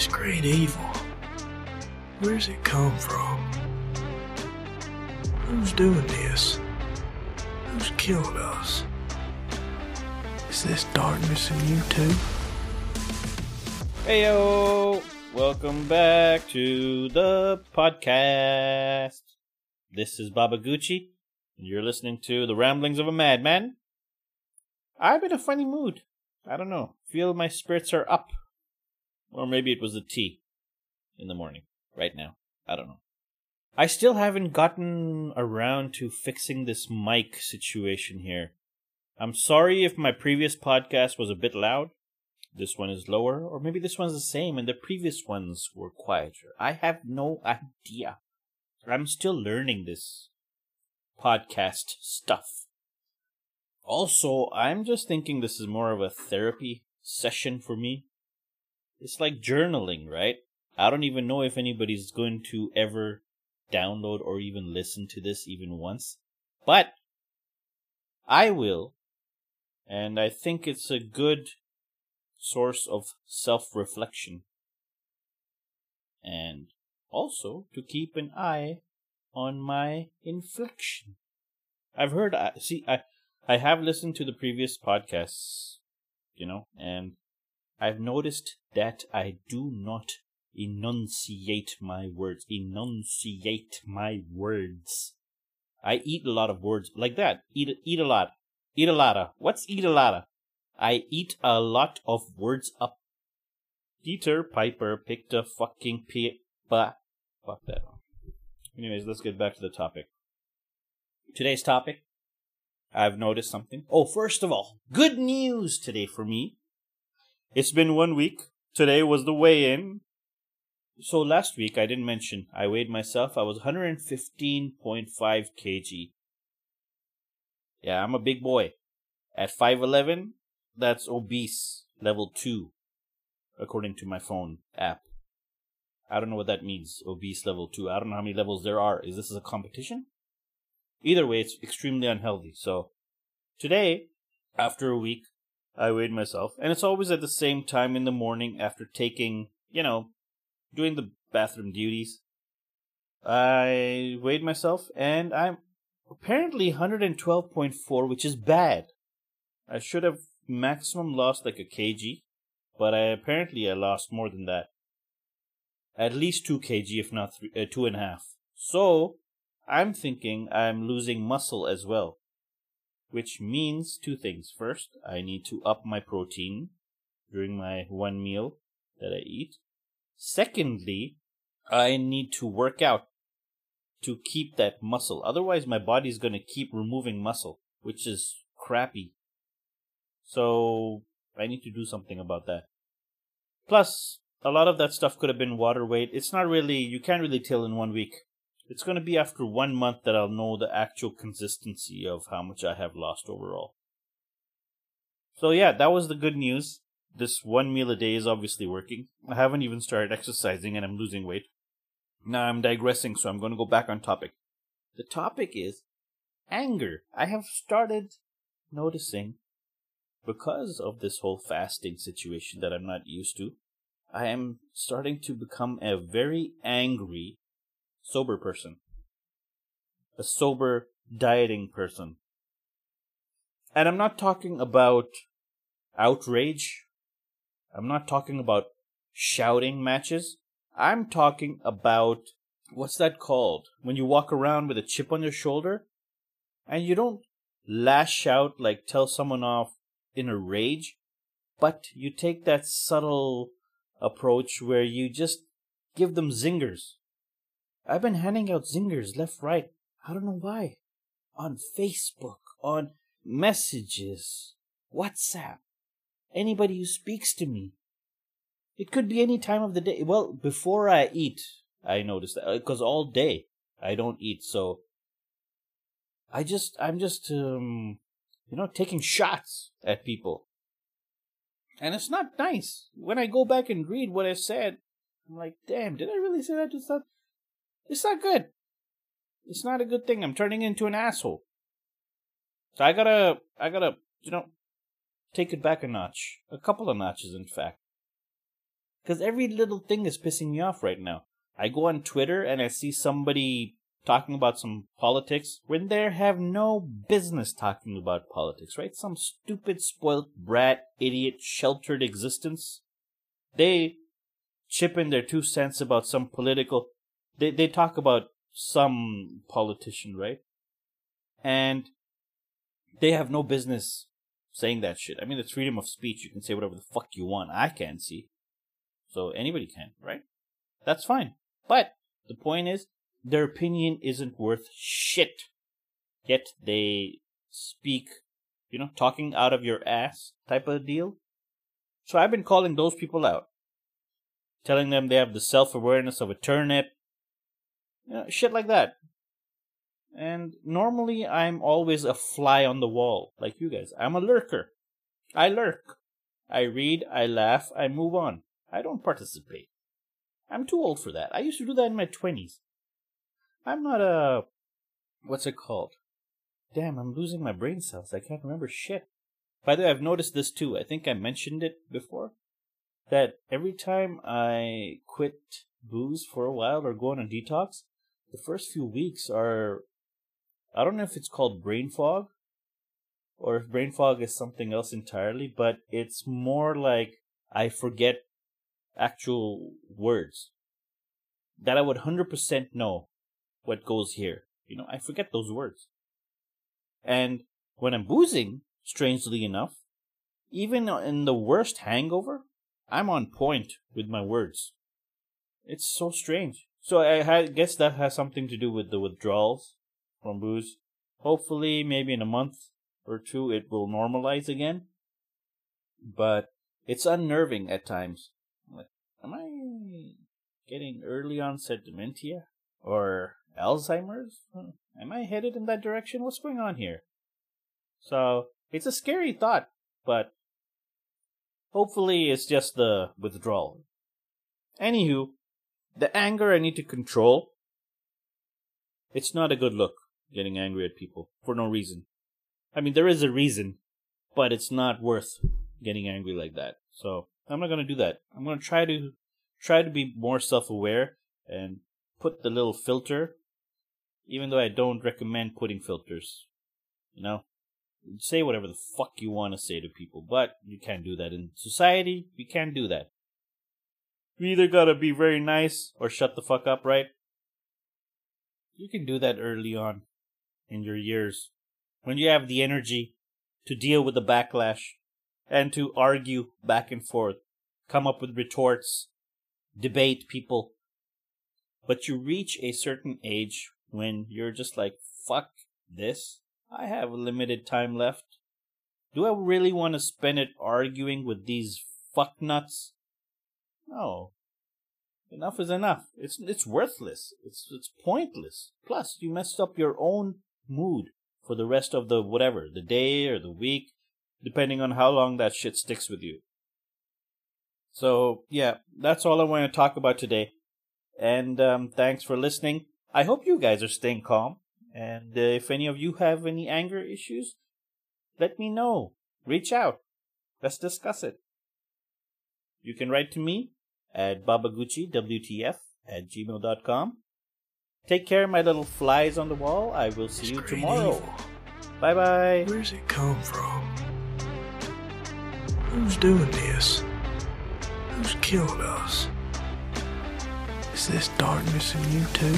This great evil. Where's it come from? Who's doing this? Who's killing us? Is this darkness in you too? Heyo! Welcome back to the podcast. This is Baba Gucci, and you're listening to the ramblings of a madman. I'm in a funny mood. I don't know. Feel my spirits are up. Or maybe it was the tea in the morning, right now. I don't know. I still haven't gotten around to fixing this mic situation here. I'm sorry if my previous podcast was a bit loud. This one is lower, or maybe this one's the same and the previous ones were quieter. I have no idea. I'm still learning this podcast stuff. Also, I'm just thinking this is more of a therapy session for me. It's like journaling, right? I don't even know if anybody's going to ever download or even listen to this even once. But I will. And I think it's a good source of self reflection. And also to keep an eye on my inflection. I've heard, see, I, I have listened to the previous podcasts, you know, and I've noticed that I do not enunciate my words. Enunciate my words. I eat a lot of words like that. Eat eat a lot. Eat a lotta. What's eat a lotta? I eat a lot of words up. Peter Piper picked a fucking pe but fuck that. Anyways, let's get back to the topic. Today's topic. I've noticed something. Oh, first of all, good news today for me. It's been one week. Today was the weigh in. So last week I didn't mention I weighed myself. I was 115.5 kg. Yeah, I'm a big boy. At 5'11, that's obese level 2 according to my phone app. I don't know what that means. Obese level 2. I don't know how many levels there are. Is this a competition? Either way, it's extremely unhealthy. So today, after a week, I weighed myself, and it's always at the same time in the morning after taking, you know, doing the bathroom duties. I weighed myself, and I'm apparently 112.4, which is bad. I should have maximum lost like a kg, but I apparently I lost more than that. At least two kg, if not three, uh, two and a half. So I'm thinking I'm losing muscle as well, which means two things. First, I need to up my protein during my one meal that I eat. Secondly, I need to work out to keep that muscle. Otherwise, my body's going to keep removing muscle, which is crappy. So I need to do something about that. Plus, a lot of that stuff could have been water weight. It's not really, you can't really tell in one week. It's going to be after one month that I'll know the actual consistency of how much I have lost overall. So, yeah, that was the good news. This one meal a day is obviously working. I haven't even started exercising and I'm losing weight. Now I'm digressing, so I'm going to go back on topic. The topic is anger. I have started noticing because of this whole fasting situation that I'm not used to, I am starting to become a very angry, sober person. A sober, dieting person. And I'm not talking about outrage. I'm not talking about shouting matches. I'm talking about what's that called? When you walk around with a chip on your shoulder and you don't lash out like tell someone off in a rage, but you take that subtle approach where you just give them zingers. I've been handing out zingers left, right. I don't know why. On Facebook, on messages, WhatsApp, anybody who speaks to me. It could be any time of the day. Well, before I eat, I notice that because all day I don't eat, so I just I'm just um you know, taking shots at people. And it's not nice. When I go back and read what I said, I'm like, damn, did I really say that to someone? It's not good. It's not a good thing. I'm turning into an asshole. So I gotta, I gotta, you know, take it back a notch. A couple of notches, in fact. Because every little thing is pissing me off right now. I go on Twitter and I see somebody talking about some politics when they have no business talking about politics, right? Some stupid, spoiled brat, idiot, sheltered existence. They chip in their two cents about some political. They they talk about some politician, right? And they have no business saying that shit. I mean, it's freedom of speech. You can say whatever the fuck you want. I can't see. So anybody can, right? That's fine. But the point is, their opinion isn't worth shit. Yet they speak, you know, talking out of your ass type of deal. So I've been calling those people out. Telling them they have the self awareness of a turnip. Know, shit like that. And normally I'm always a fly on the wall, like you guys. I'm a lurker. I lurk. I read, I laugh, I move on. I don't participate. I'm too old for that. I used to do that in my 20s. I'm not a. What's it called? Damn, I'm losing my brain cells. I can't remember shit. By the way, I've noticed this too. I think I mentioned it before. That every time I quit booze for a while or go on a detox, the first few weeks are. I don't know if it's called brain fog or if brain fog is something else entirely, but it's more like I forget actual words that I would 100% know what goes here. You know, I forget those words. And when I'm boozing, strangely enough, even in the worst hangover, I'm on point with my words. It's so strange. So I guess that has something to do with the withdrawals from booze. Hopefully, maybe in a month or two, it will normalize again. But it's unnerving at times. Like, am I getting early onset dementia? Or Alzheimer's? Am I headed in that direction? What's going on here? So, it's a scary thought, but hopefully it's just the withdrawal. Anywho, the anger I need to control. It's not a good look getting angry at people for no reason. I mean, there is a reason, but it's not worth getting angry like that. So I'm not gonna do that. I'm gonna try to try to be more self-aware and put the little filter even though I don't recommend putting filters. You know? Say whatever the fuck you want to say to people, but you can't do that. In society, you can't do that. You either gotta be very nice or shut the fuck up, right? You can do that early on in your years when you have the energy to deal with the backlash and to argue back and forth, come up with retorts, debate people. But you reach a certain age when you're just like, fuck this. I have limited time left. Do I really want to spend it arguing with these fuck nuts? No. Enough is enough. It's it's worthless. It's it's pointless. Plus, you messed up your own mood for the rest of the whatever, the day or the week, depending on how long that shit sticks with you. So, yeah, that's all I want to talk about today. And um, thanks for listening. I hope you guys are staying calm. And uh, if any of you have any anger issues, let me know. Reach out. Let's discuss it. You can write to me at babaguchiwtf at gmail.com. Take care, my little flies on the wall. I will see you tomorrow. Bye bye. Where's it come from? Who's doing this? Who's killing us? Is this darkness in you too?